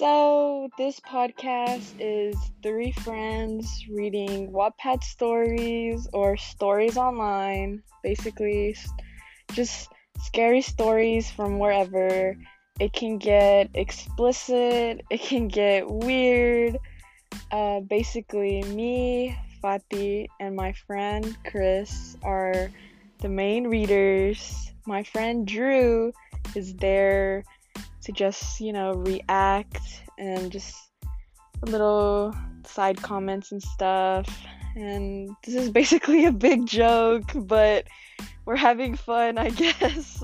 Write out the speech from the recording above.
So, this podcast is three friends reading Wattpad stories or stories online. Basically, just scary stories from wherever. It can get explicit, it can get weird. Uh, basically, me, Fatih, and my friend Chris are the main readers. My friend Drew is there to just, you know, react and just little side comments and stuff. And this is basically a big joke, but we're having fun, I guess.